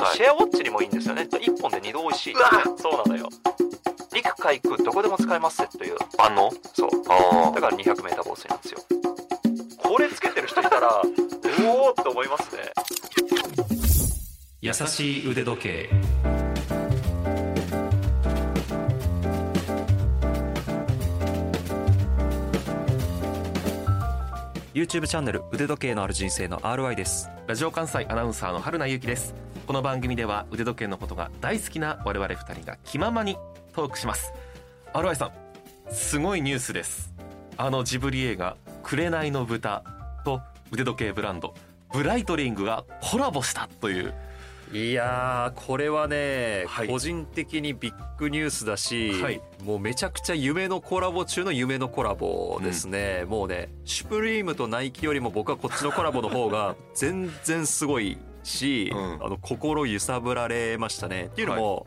はい。シェアウォッチにもいいんですよね。1本で2度美味しい。そうなのよ。陸海空どこでも使えますという。万能？そう。あだから 200m 防水なんですよ。これつけてる人いたらおおって思いますね。優しい腕時計。YouTube チャンネル腕時計のある人生の RY です。ラジオ関西アナウンサーの春名由紀ですこの番組では腕時計のことが大好きな我々二人が気ままにトークします。RY さんすごいニュースです。あのジブリ映画紅の豚と腕時計ブランドブライトリングがコラボしたという。いやーこれはね、はい。個人的にビッグニュースだし、はい。もうめちゃくちゃ夢のコラボ中の夢のコラボですね、もうねシュプリームとナイキよりも僕はこっちのコラボの方が全然すごいし、うん。あの心揺さぶられましたね。っていうのも、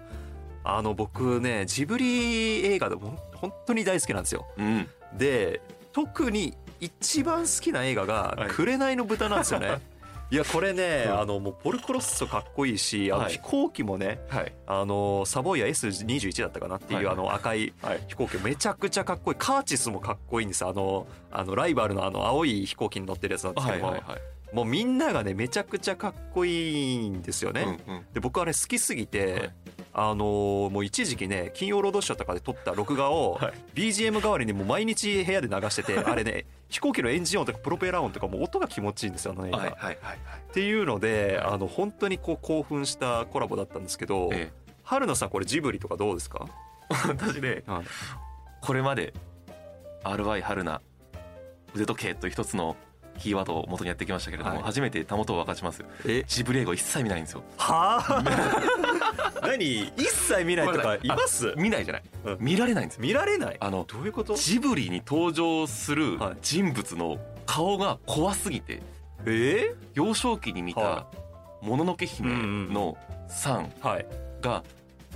あの僕ねジブリ映画でも本当に大好きなんですよ。うん。で特に一番好きな映画がはい「紅の豚」なんですよね。いやこれね、うん。あのもうポルコロッソかっこいいしあのはい。飛行機もね、はい。あのサボイヤ S21 だったかなっていう、はい。はいあの赤いはい。飛行機めちゃくちゃかっこいい。カーチスもかっこいいんですあのあのライバルのあの青い飛行機に乗ってるやつなんですけども、はいもうみんながねめちゃくちゃかっこいいんですよね。うんうん。で僕はね好きすぎて、はい。あのーもう一時期ね金曜ロードショーとかで撮った録画をはい。BGM 代わりにもう毎日部屋で流しててあれね飛行機のエンジン音とかプロペラ音とかもう音が気持ちいいんですよあの映画、はいはいはいはい。っていうのであの本当にこう興奮したコラボだったんですけど、え春菜さんこれジブリとかどうですか、え私ねはい。これまで RY 春菜腕時計という一つのキーワードを元にやってきましたけれども、はい。初めてたもとを分かちます。え？ジブリ映画一切見ないんですよ。はあ？何？一切見ないとかい。ます？見ないじゃない、うん。見られないんですよ。見られない？あのどういうこと？ジブリに登場するはい。人物の顔が怖すぎてえ？幼少期に見たは「もののけ姫」のサンが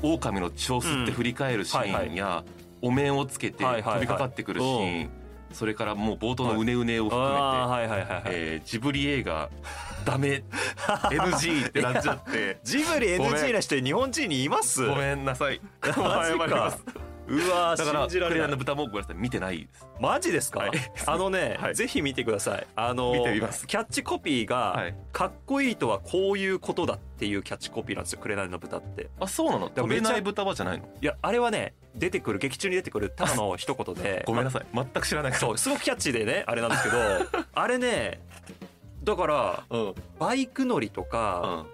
狼の血を吸って振り返るシーンやお面をつけて飛びかかってくるシーンそれからもう冒頭のうねうねを含めてあーはいはいはいはい、えージブリ映画ダメ。NG ってなっちゃって。ジブリ NG な人日本人にいます？ごめんなさい。謝りまかすうわーだから信じられない。クレアの豚もごめんなさい。見てないです。マジですか、はい。あのね、はい。ぜひ見てください。あの見てみます。キャッチコピーが、はい。かっこいいとはこういうことだっていうキャッチコピーなんですよ「紅の豚」って。あそうなの？らめちゃ飛べない豚はじゃないの？いやあれはね出てくる劇中に出てくるただの 一言で。ごめんなさい。全く知らないそうすごくキャッチーでねあれなんですけどあれねだからうん。うんバイク乗りとか、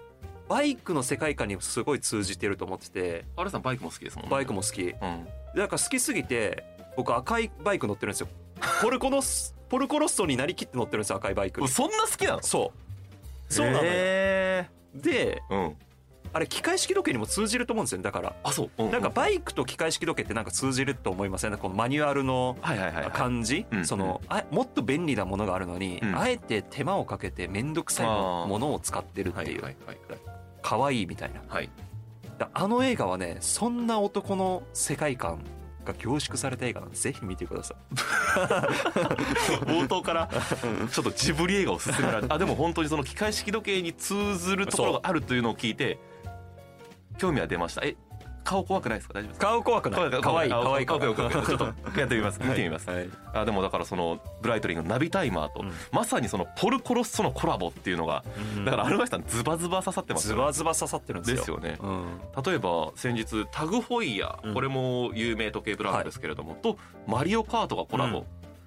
バイクの世界観にすごい通じてると思ってて。あれさんバイクも好きですもんね。バイクも好き。うん。だから好きすぎて僕赤いバイク乗ってるんですよ。ポルコロスポルコロッソになりきって乗ってるんですよ赤いバイクに。そんな好きなの？そう。そうなのよ。へでーうんあれ機械式時計にも通じると思うんですよねだから。あそう。うんうんなんかバイクと機械式時計ってなんか通じると思いませんねこのマニュアルの感じ、うんそのあもっと便利なものがあるのに、うん。あえて手間をかけて面倒くさいものを使ってるっていう。はいはいはいいみたいな。はい。だあの映画はねそんな男の世界観が凝縮された映画なんでぜひ見てください。冒頭からちょっとジブリ映画を勧められてあでも本当にその機械式時計に通ずるところがあるというのを聞いて興味は出ました。え顔怖くないですか？大丈夫ですか？顔怖くない。可愛い可愛い。可愛いちょっとやってみます。見てみます、はい。あでもだからそのブライトリングのナビタイマーと、うん。まさにそのポルコロッソのコラボっていうのが、だからアルバイさんズバズバ刺さってますズバズバ刺さってるんですよ。ですよね。うん。例えば先日タグホイヤー、うん。これも有名時計ブランドですけれども、とマリオカートがコラボ、うん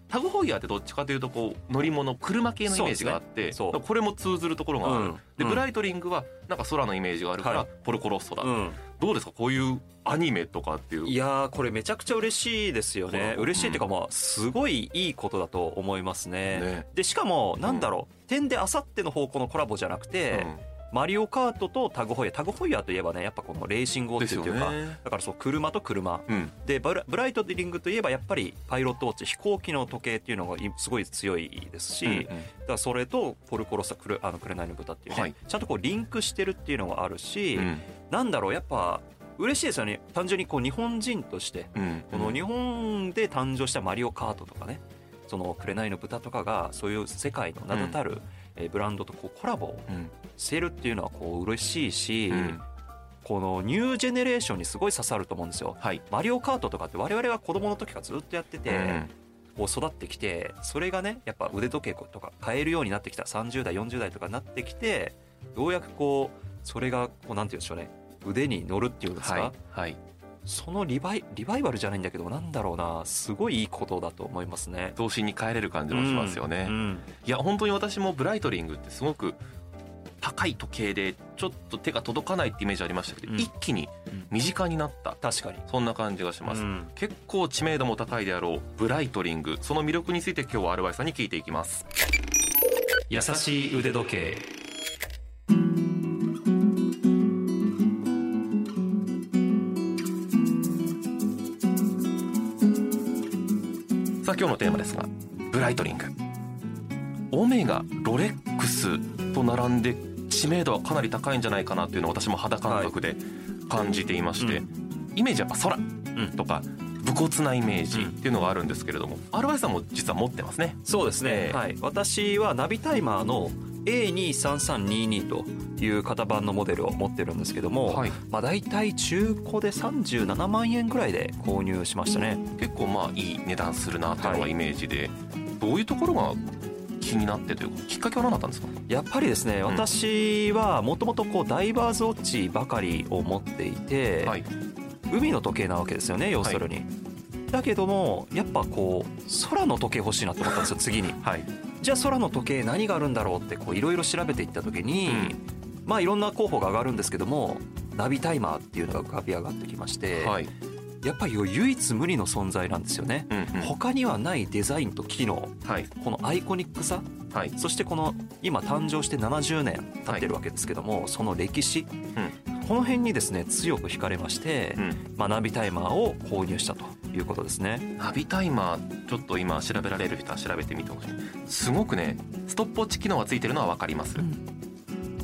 タグホイヤーってどっちかというとこう乗り物車系のイメージがあって、ね。これも通ずるところがある、うん。うん。でブライトリングはなんか空のイメージがあるから、はい。ポルコロッソだ、うん。どうですか？こういうアニメとかっていう。いやーこれめちゃくちゃ嬉しいですよね。うん。嬉しいっていうかまあすごいいいことだと思いますね。ね。でしかもなんだろう、点であさっての方向のコラボじゃなくて、マリオカートとタグホイヤータグホイヤーといえばねやっぱこのレーシングウォッチっていうか、ね。だからそう車と車。うん。でブラブライトリングといえばやっぱりパイロットウォッチ飛行機の時計っていうのがいすごい強いですし、うんうん。だからそれとポルコロッサクルあの紅の豚っていうね、はい。ちゃんとこうリンクしてるっていうのがあるし、うん。なんだろうやっぱ嬉しいですよね。単純にこう日本人としてうん。この日本で誕生したマリオカートとかねその紅の豚とかがそういう世界の名だたるえーブランドとこうコラボうん。してるっていうのはこう嬉しいし、うん。このニュージェネレーションにすごい刺さると思うんですよ。はい。マリオカートとかって我々は子供の時からずっとやってて、うん。こう育ってきてそれがねやっぱ腕時計とか買えるようになってきた30代40代とかになってきてようやくこうそれがこうなんて言うんでしょうね。腕に乗るっていうんですか、はい。はいそのリバイリバイバルじゃないんだけどなんだろうなすごいいいことだと思いますね。童心に帰れる感じもしますよね、うんうん。いや本当に私もブライトリングってすごく高い時計でちょっと手が届かないってイメージありましたけど、うん。一気に身近になった。確かに。そんな感じがします、うん。結構知名度も高いであろうブライトリング。その魅力について今日はアルバイさんに聞いていきます。優しい腕時計さあ今日のテーマですがブライトリング。オメガロレックスと並んで知名度はかなり高いんじゃないかなっていうのを私も肌感覚で感じていまして、うイメージはやっぱ空うん。とか武骨なイメージっていうのがあるんですけれども、アルバイさんも実は持ってますね。そうですね、ええ。はい、私はナビタイマーの A23322 という型番のモデルを持ってるんですけども、はい。まあ、大体中古で37万円ぐらいで購入しましたね。結構まあいい値段するなっていうのがはい。イメージで、どういうところが気になってというかきっかけは何だったんですか？やっぱりですね、ん。私はもともとこうダイバーズウォッチばかりを持っていて、はい。海の時計なわけですよね要するに、だけどもやっぱこう空の時計欲しいなと思ったんですよ次に。はいじゃあ空の時計何があるんだろうってこういろいろ調べていった時に、まあいろんな候補が上がるんですけどもナビタイマーっていうのが浮かび上がってきまして、はい。やっぱり唯一無二の存在なんですよね、うんうん。他にはないデザインと機能。はい。このアイコニックさ。はい。そしてこの今誕生して70年経ってるわけですけども、その歴史、この辺にですね強く惹かれまして、うん。まあ、ナビタイマーを購入したということですね。ナビタイマーちょっと今調べられる人は調べてみてほしい。すごくねストップウォッチ機能がついてるのは分かります、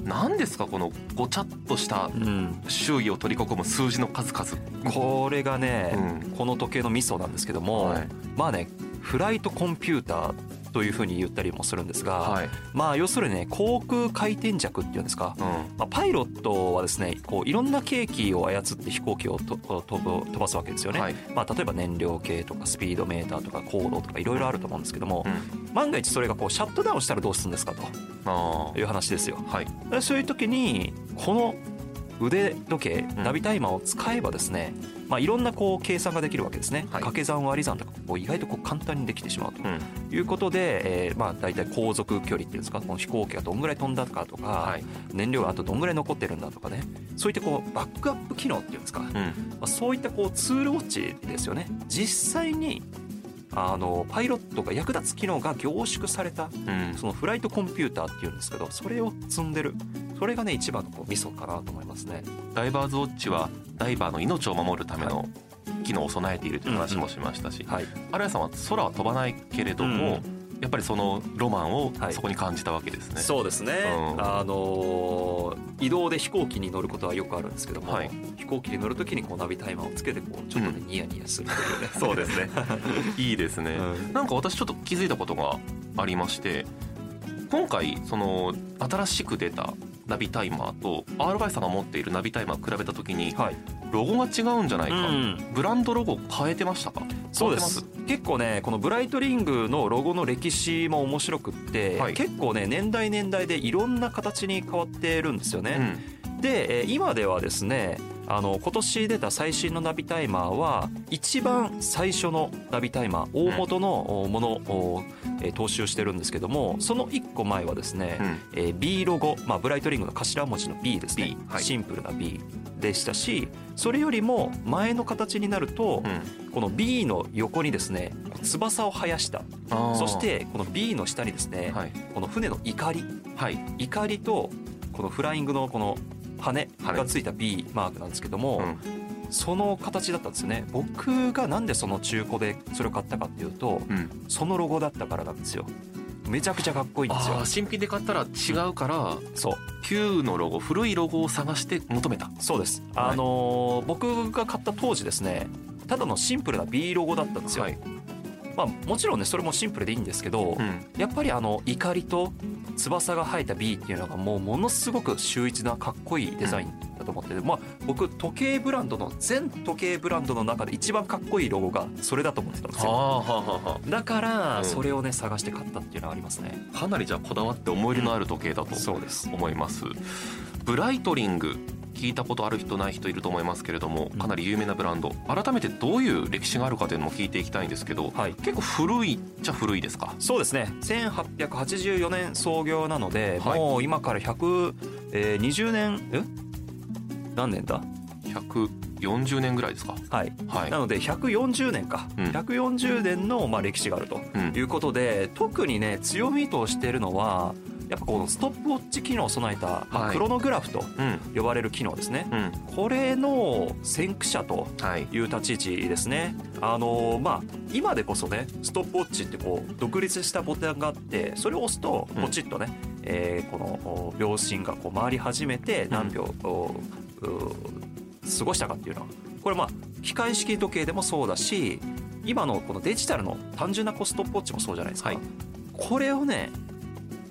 何ですかこのごちゃっとしたうん、周囲を取り囲む数字の数々。これがね、うん。この時計のミソなんですけども、はい。まあねフライトコンピューターというふうに言ったりもするんですが、はい、まあ要するにね航空回転軸っていうんですか、うん。まあ、パイロットはですねこういろんな計器を操って飛行機をと飛ぶ飛ばすわけですよね、はい。まあ、例えば燃料計とかスピードメーターとか高度とかいろいろあると思うんですけども、うん。万が一それがこうシャットダウンしたらどうするんですかあという話ですよ。ーはい。でそういう時にこの腕時計ん。ナビタイマーを使えばですね、まあ、いろんなこう計算ができるわけですね、はい。掛け算割り算とかこう意外とこう簡単にできてしまうと。うん。いうことで、えーまあ大体航続距離っていうんですか？この飛行機がどんぐらい飛んだかとか、はい。燃料があとどんぐらい残ってるんだとかね。そういったこうバックアップ機能っていうんですか、まうん。あ、そういったこうツールウォッチですよね。実際にあのパイロットが役立つ機能が凝縮されたうん。そのフライトコンピューターっていうんですけどそれを積んでる。それがね一番のこうミソかなと思いますね。ダイバーズウォッチはダイバーの命を守るための機能を備えているという話もしましたし、はい、さんは空は飛ばないけれども、やっぱりそのロマンをはい。そこに感じたわけですね。そうですね、うん。あのー移動で飛行機に乗ることはよくあるんですけども、はい。飛行機に乗るときにこうナビタイマーをつけてこうちょっとね、うんニヤニヤする。う ねそうですね。いいですね、うん。なんか私ちょっと気づいたことがありまして今回その新しく出たナビタイマーと RY さんが持っているナビタイマーを比べた時にはい、ロゴが違うんじゃないか、うん。ブランドロゴ変えてましたか？そうです。結構ねこのブライトリングのロゴの歴史も面白くって、はい。結構ね年代年代でいろんな形に変わってるんですよね。でえー今ではですねあの今年出た最新のナビタイマーは一番最初のナビタイマー大元のおものを、えー踏襲してるんですけどもその1個前はですね、うん。うんえー B ロゴ、まあ、ブライトリングの頭文字の B ですね。B はい。シンプルな B でしたしそれよりも前の形になると、うん。この B の横にですね翼を生やした。そしてこの B の下にですね、はい。この船の怒り。はい。怒りとこのフライングのこの羽羽がついた B マークなんですけども、うん。その形だったんですよね。僕がなんでその中古でそれを買ったかっていうとうん。そのロゴだったからなんですよ。めちゃくちゃかっこいいんですよ。新品で買ったら違うからそう。旧のロゴ古いロゴを探して求めた。そうです、はい。あのー僕が買った当時ですねただのシンプルな B ロゴだったんですよ、はい。まあ、もちろんねそれもシンプルでいいんですけど、うん。やっぱりあの怒りと翼が生えた B っていうのがもうものすごく秀逸なかっこいいデザインだと思ってて、まあ僕時計ブランドの全時計ブランドの中で一番かっこいいロゴがそれだと思ってたんですよ。だからうん。それをね探して買ったっていうのはありますね。あかなりじゃあこだわって思い入れのある時計だと思います。ブライトリング聞いたことある人ない人いると思いますけれどもうん。かなり有名なブランド。改めてどういう歴史があるかというのも聞いていきたいんですけどはい。結構古いじゃ古いですか？そうですね。1884年創業なので、はい。もう今から120年え？何年だ？140年ぐらいですか？はい。はい。なので140年か、うん。140年のまあ歴史があるとうん。いうことで特にね強みとしてるのはやっぱこのストップウォッチ機能を備えた、まあはい。クロノグラフとうん。呼ばれる機能ですね。うん。これの先駆者とはい。いう立ち位置ですね。あのまあ今でこそねストップウォッチってこう独立したボタンがあってそれを押すとうん。ポチッとね、えーこのお秒針がこう回り始めて何秒、おう過ごしたかっていうのは。これまあ機械式時計でもそうだし今のこのデジタルの単純なこうストップウォッチもそうじゃないですか。はい。これをね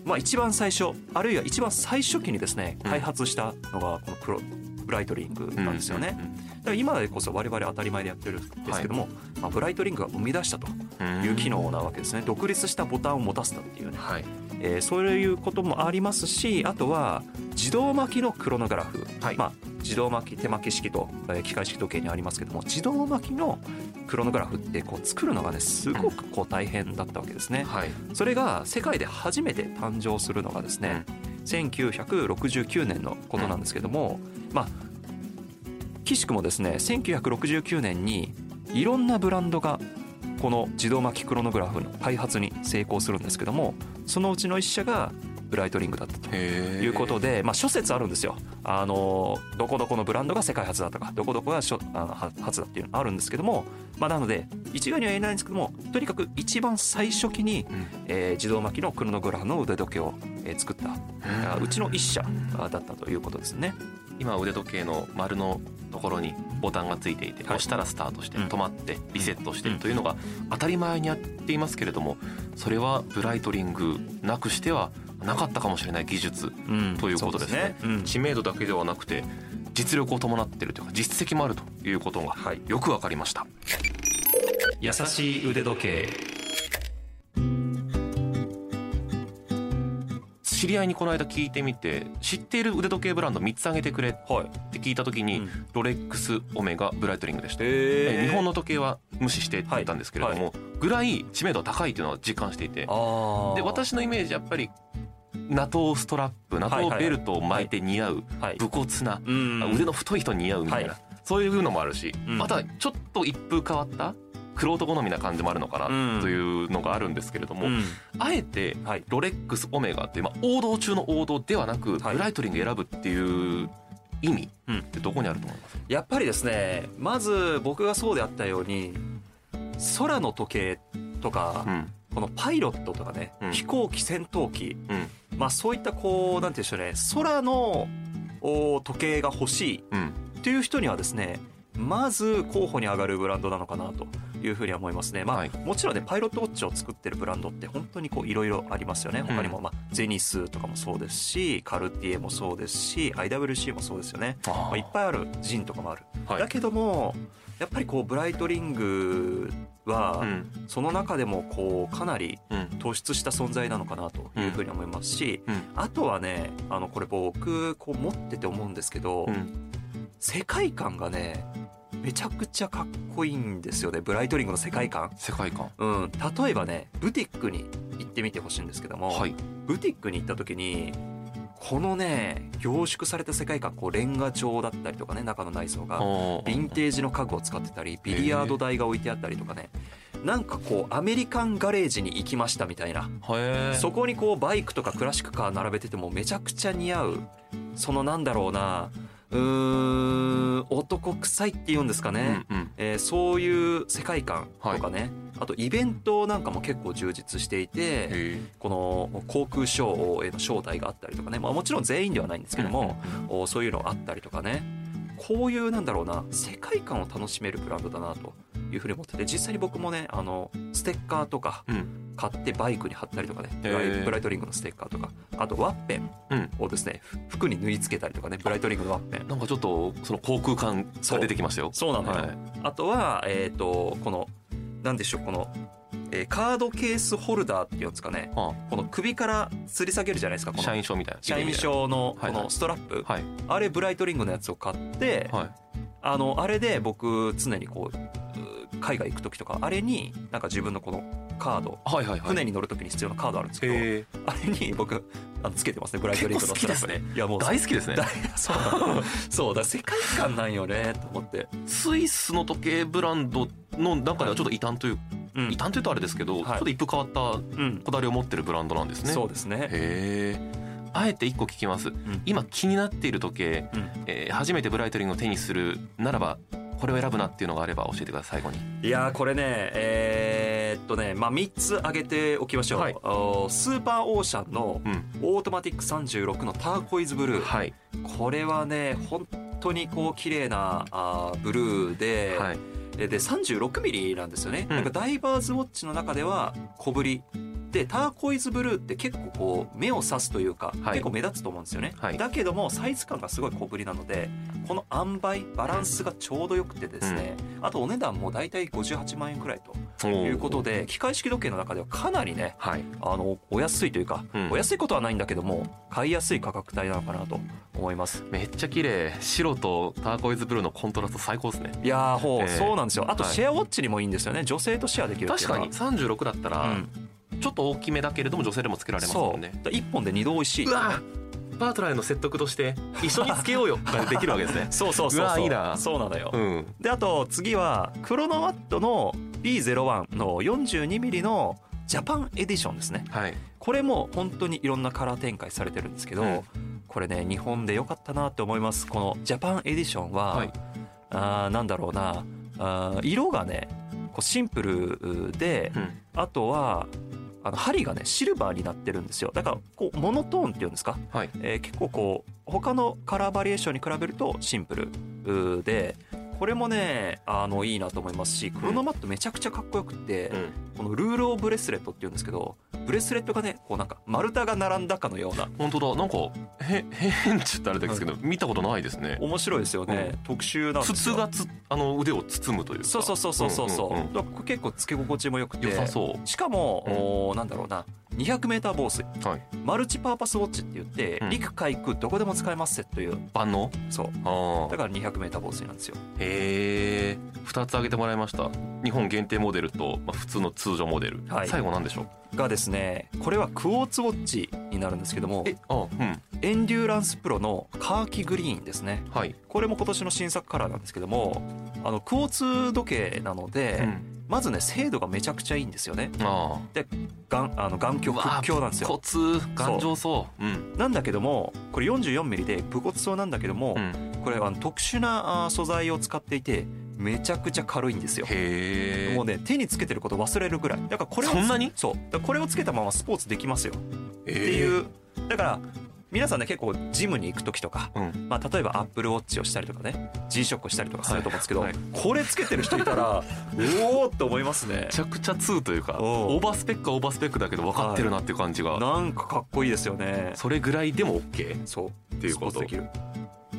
まあ一番最初あるいは一番最初期にですねうん。開発したのがこのクロブライトリングなんですよね。うんだから今でこそ我々当たり前でやってるんですけども、まあ、ブライトリングが生み出したとうんいう機能なわけですね。独立したボタンを持たせたっていうね、はい。えーそういうこともありますしあとは自動巻きのクロノグラフ、はい。まあ、自動巻き手巻き式と、えー機械式時計にありますけども自動巻きのクロノグラフってこう作るのがねすごくこう大変だったわけですね。はい。それが世界で初めて誕生するのがですね、1969年のことなんですけども、まあ岸くもですね1969年にいろんなブランドがこの自動巻きクロノグラフの開発に成功するんですけどもそのうちの一社がブライトリングだったと。へいうことで、まあ、諸説あるんですよ。あのどこどこのブランドが世界初だとかどこどこが初あのは初だっていうのあるんですけども、まあ、なので一概には言えないんですけどもとにかく一番最初期に、うん。えー自動巻きのクロノグラフの腕時計を、えー作ったあうちの一社あだったということですね。今腕時計の丸のところにボタンがついていてはい。押したらスタートしてうん。止まってリセットしてうん。というのが当たり前にやっていますけれどもそれはブライトリングなくしてはなかったかもしれない技術うん。ということですね。知名度だけではなくて実力を伴っているというか実績もあるということがはい。よくわかりました。優しい腕時計。知り合いにこの間聞いてみて知っている腕時計ブランド3つ挙げてくれっはい、て聞いた時に、うん。ロレックスオメガブライトリングでした、ええ日本の時計は無視してって言ったんですけれども、はぐらい知名度は高いというのは実感していて。あー。で私のイメージやっぱりナトーストラップナトーベルトを巻いて似合うはい。武骨な、うん。腕の太い人に似合うみたいな、はい。そういうのもあるし、うん。またちょっと一風変わった玄人好みな感じもあるのかなうん。というのがあるんですけれども、うん。あえてはい。ロレックスオメガって、まあ、王道中の王道ではなく、はい。ブライトリング選ぶっていう意味うん。ってどこにあると思います、やっぱりですねまず僕がそうであったように空の時計とか、うん。このパイロットとかね、うん。飛行機戦闘機うんまあそういったこうなんて言うんでしょうね空のお時計が欲しいうんっていう人にはですねまず候補に上がるブランドなのかなというふうには思いますね。まあ、はいもちろんねパイロットウォッチを作ってるブランドって本当にこういろいろありますよね。他にもまあゼニスとかもそうですしカルティエもそうですし IWC もそうですよね。あまあ、いっぱいあるジンとかもある。はいだけどもやっぱりこうブライトリングは、うん。その中でもこうかなりうん。突出した存在なのかなというふうに思いますし、うん。あとはねあのこれ僕こう持ってて思うんですけど、うん。世界観がねめちゃくちゃかっこいいんですよね。ブライトリングの世界観。世界観。うん、例えばねブティックに行ってみてほしいんですけども、はい。ブティックに行った時にこのね凝縮された世界観こうレンガ調だったりとかね中の内装がヴィンテージの家具を使ってたりビリヤード台が置いてあったりとかね。なんかこうアメリカンガレージに行きましたみたいな。そこにこうバイクとかクラシックカー並べててもめちゃくちゃ似合うそのなんだろうなうーん男臭いっていうんですかね、うんうん。えーそういう世界観とかね、あとイベントなんかも結構充実していてこの航空ショーへの招待があったりとかね、まあ、もちろん全員ではないんですけども、おそういうのあったりとかね。こういうなんだろうな世界観を楽しめるブランドだなというふうに思ってて実際に僕もねあのステッカーとかうん。買ってバイクに貼ったりとかね。ブライブライトリングのステッカーとか。あとワッペンうん。をですねふ服に縫い付けたりとかねブライトリングのワッペン。なんかちょっとその航空感が出てきましたよ。そう。なのよ、はい。あとはえっ、とこのなんでしょうこの、えーカードケースホルダーっていうんですかね。あ。この首から吊り下げるじゃないですかこの。社員証みたいな。社員証のはいはい。このストラップ、はい。あれブライトリングのやつを買って、はい。あのあれで僕常にこうう海外行く時とかあれになんか自分のこのカード。はいはいはい。船に乗る時に必要なカードあるんですけど、え。あれに僕あのつけてますねブライトリングのストラップ結構好きですいやもう大好きですね。大そうそうだ世界観なんよねと思って、スイスの時計ブランドの中ではちょっと異端といううん。異端というとあれですけど、はい。ちょっと一風変わったうん、こだわりを持ってるブランドなんですね。そうですね、へえあえて一個聞きます。うん。今気になっている時計、うん。えー初めてブライトリングを手にするならばこれを選ぶなっていうのがあれば教えてください最後に。いやーこれねえーっとねまあ3つ挙げておきましょう、はい。スーパーオーシャンのうん。オートマティック36のターコイズブルー、はい。これはね本当にこう綺麗なあーブルーで、はいでで36ミリなんですよね、うん。なんかダイバーズウォッチの中では小ぶりでターコイズブルーって結構こう目を刺すというか、はい。結構目立つと思うんですよね、はい。だけどもサイズ感がすごい小ぶりなのでこの塩梅バランスがちょうどよくてですね、あとお値段も大体58万円くらいということで機械式時計の中ではかなりねはい。あのお安いというか、うん。お安いことはないんだけども買いやすい価格帯なのかなと思います。めっちゃ綺麗。白とターコイズブルーのコントラスト最高ですね。いやーほう、えー。そうなんですよ。あとはい。シェアウォッチにもいいんですよね。女性とシェアできる確かに。36だったら、うんちょっと大きめだけれども女性でもつけられますもんね。一本で二度美味しい。うわ。パートナーへの説得として一緒につけようよ。ができるわけですね。そうそうそうそう。いいな。そうなのよ、うん。であと次はクロノワットの B01 の 42mm のジャパンエディションですね。はい。これも本当にいろんなカラー展開されてるんですけど、うん。これね日本で良かったなって思います。このジャパンエディションは、はい。あーなんだろうな。あー色がねこうシンプルで、うん。あとはあの針がねシルバーになってるんですよ。だからこうモノトーンっていうんですか、はい。えー結構こう他のカラーバリエーションに比べるとシンプルでこれもねあのいいなと思いますしクロノマットめちゃくちゃかっこよくって、うん。このルール・オブ・ブレスレットっていうんですけどブレスレットがねこうなんか丸太が並んだかのような。本当だ。なんかへ変っちってあれですけど、見たことないですね。面白いですよね、特殊なんですよ。筒がつあの腕を包むというか。そうそうそうそうそうそう,、んんん結構つけ心地も良くて。良さそしかも、おーなんだろうな。200m 防水。うはいマルチパーパスウォッチって言って、うん。陸海空どこでも使えますせという万能。そう。あだから 200m 防水なんですよ。へえ2つ挙げてもらいました。日本限定モデルと、まあ、普通の通常モデル、はい。最後なんでしょう？がですねこれはクォーツウォッチになるんですけどもえあうん。エンデューランスプロのカーキグリーンですね。はい、これも今年の新作カラーなんですけどもあのクォーツ時計なので、うん、まずね精度がめちゃくちゃいいんですよね。あ眼あの眼鏡屈強なんですよ。あコツ頑丈そう。う。ん。なんだけどもこれ 44mm で武骨そうなんだけども、うん。これは特殊な素材を使っていてめちゃくちゃ軽いんですよ。へえ。もうね手につけてること忘れるぐらい。だからこれをそんなに？そう。これをつけたままスポーツできますよ。っていう。だから皆さんね結構ジムに行く時とか、うん。まあ、例えばアップルウォッチをしたりとかね G ショックをしたりとかすると思うんですけど、はい。はいこれつけてる人いたら おおって思いますね。めちゃくちゃ2というかオーバースペックはオーバースペックだけど分かってるなっていう感じが、なんかかっこいいですよね。それぐらいでも OK そう。っていうこと。できる。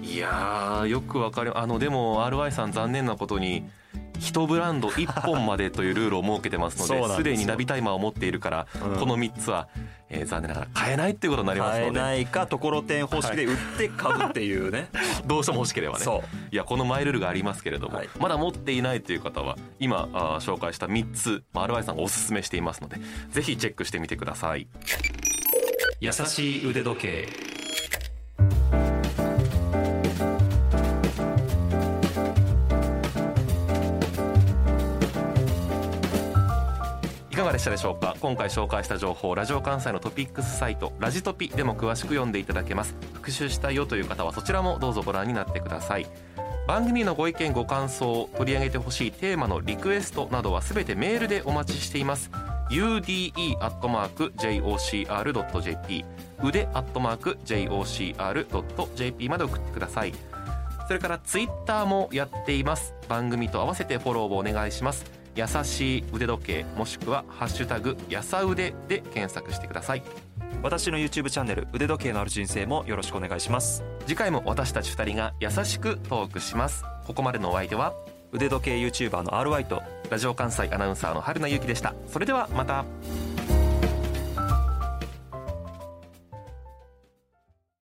いやーよくわかるあのでも RY さん残念なことに一ブランド1本までというルールを設けてますので すよ。でにナビタイマーを持っているから、うん。この3つは、えー残念ながら買えないっていうことになりますので。買えないかところてん方式で売って買うっていうね。どうしても欲しければね。そう。いやこのマイルールがありますけれども、はい。まだ持っていないという方は今あー紹介した3つ、まあ、RY さんがおすすめしていますのでぜひチェックしてみてください。優しい腕時計したでしょうか？今回紹介した情報ラジオ関西のトピックスサイトラジトピでも詳しく読んでいただけます。復習したいよという方はそちらもどうぞご覧になってください。番組のご意見ご感想取り上げてほしいテーマのリクエストなどはすべてメールでお待ちしています。Ude.jocr.jp 腕 .jocr.jp まで送ってください。それからツイッターもやっています。番組と合わせてフォローをお願いします。優しい腕時計もしくはハッシュタグやさ腕で検索してください。私の YouTube チャンネル腕時計のある人生もよろしくお願いします。次回も私たち2人が優しくトークします。ここまでのお相手は？腕時計 YouTuber の RY とラジオ関西アナウンサーの春名由紀でした。それではまた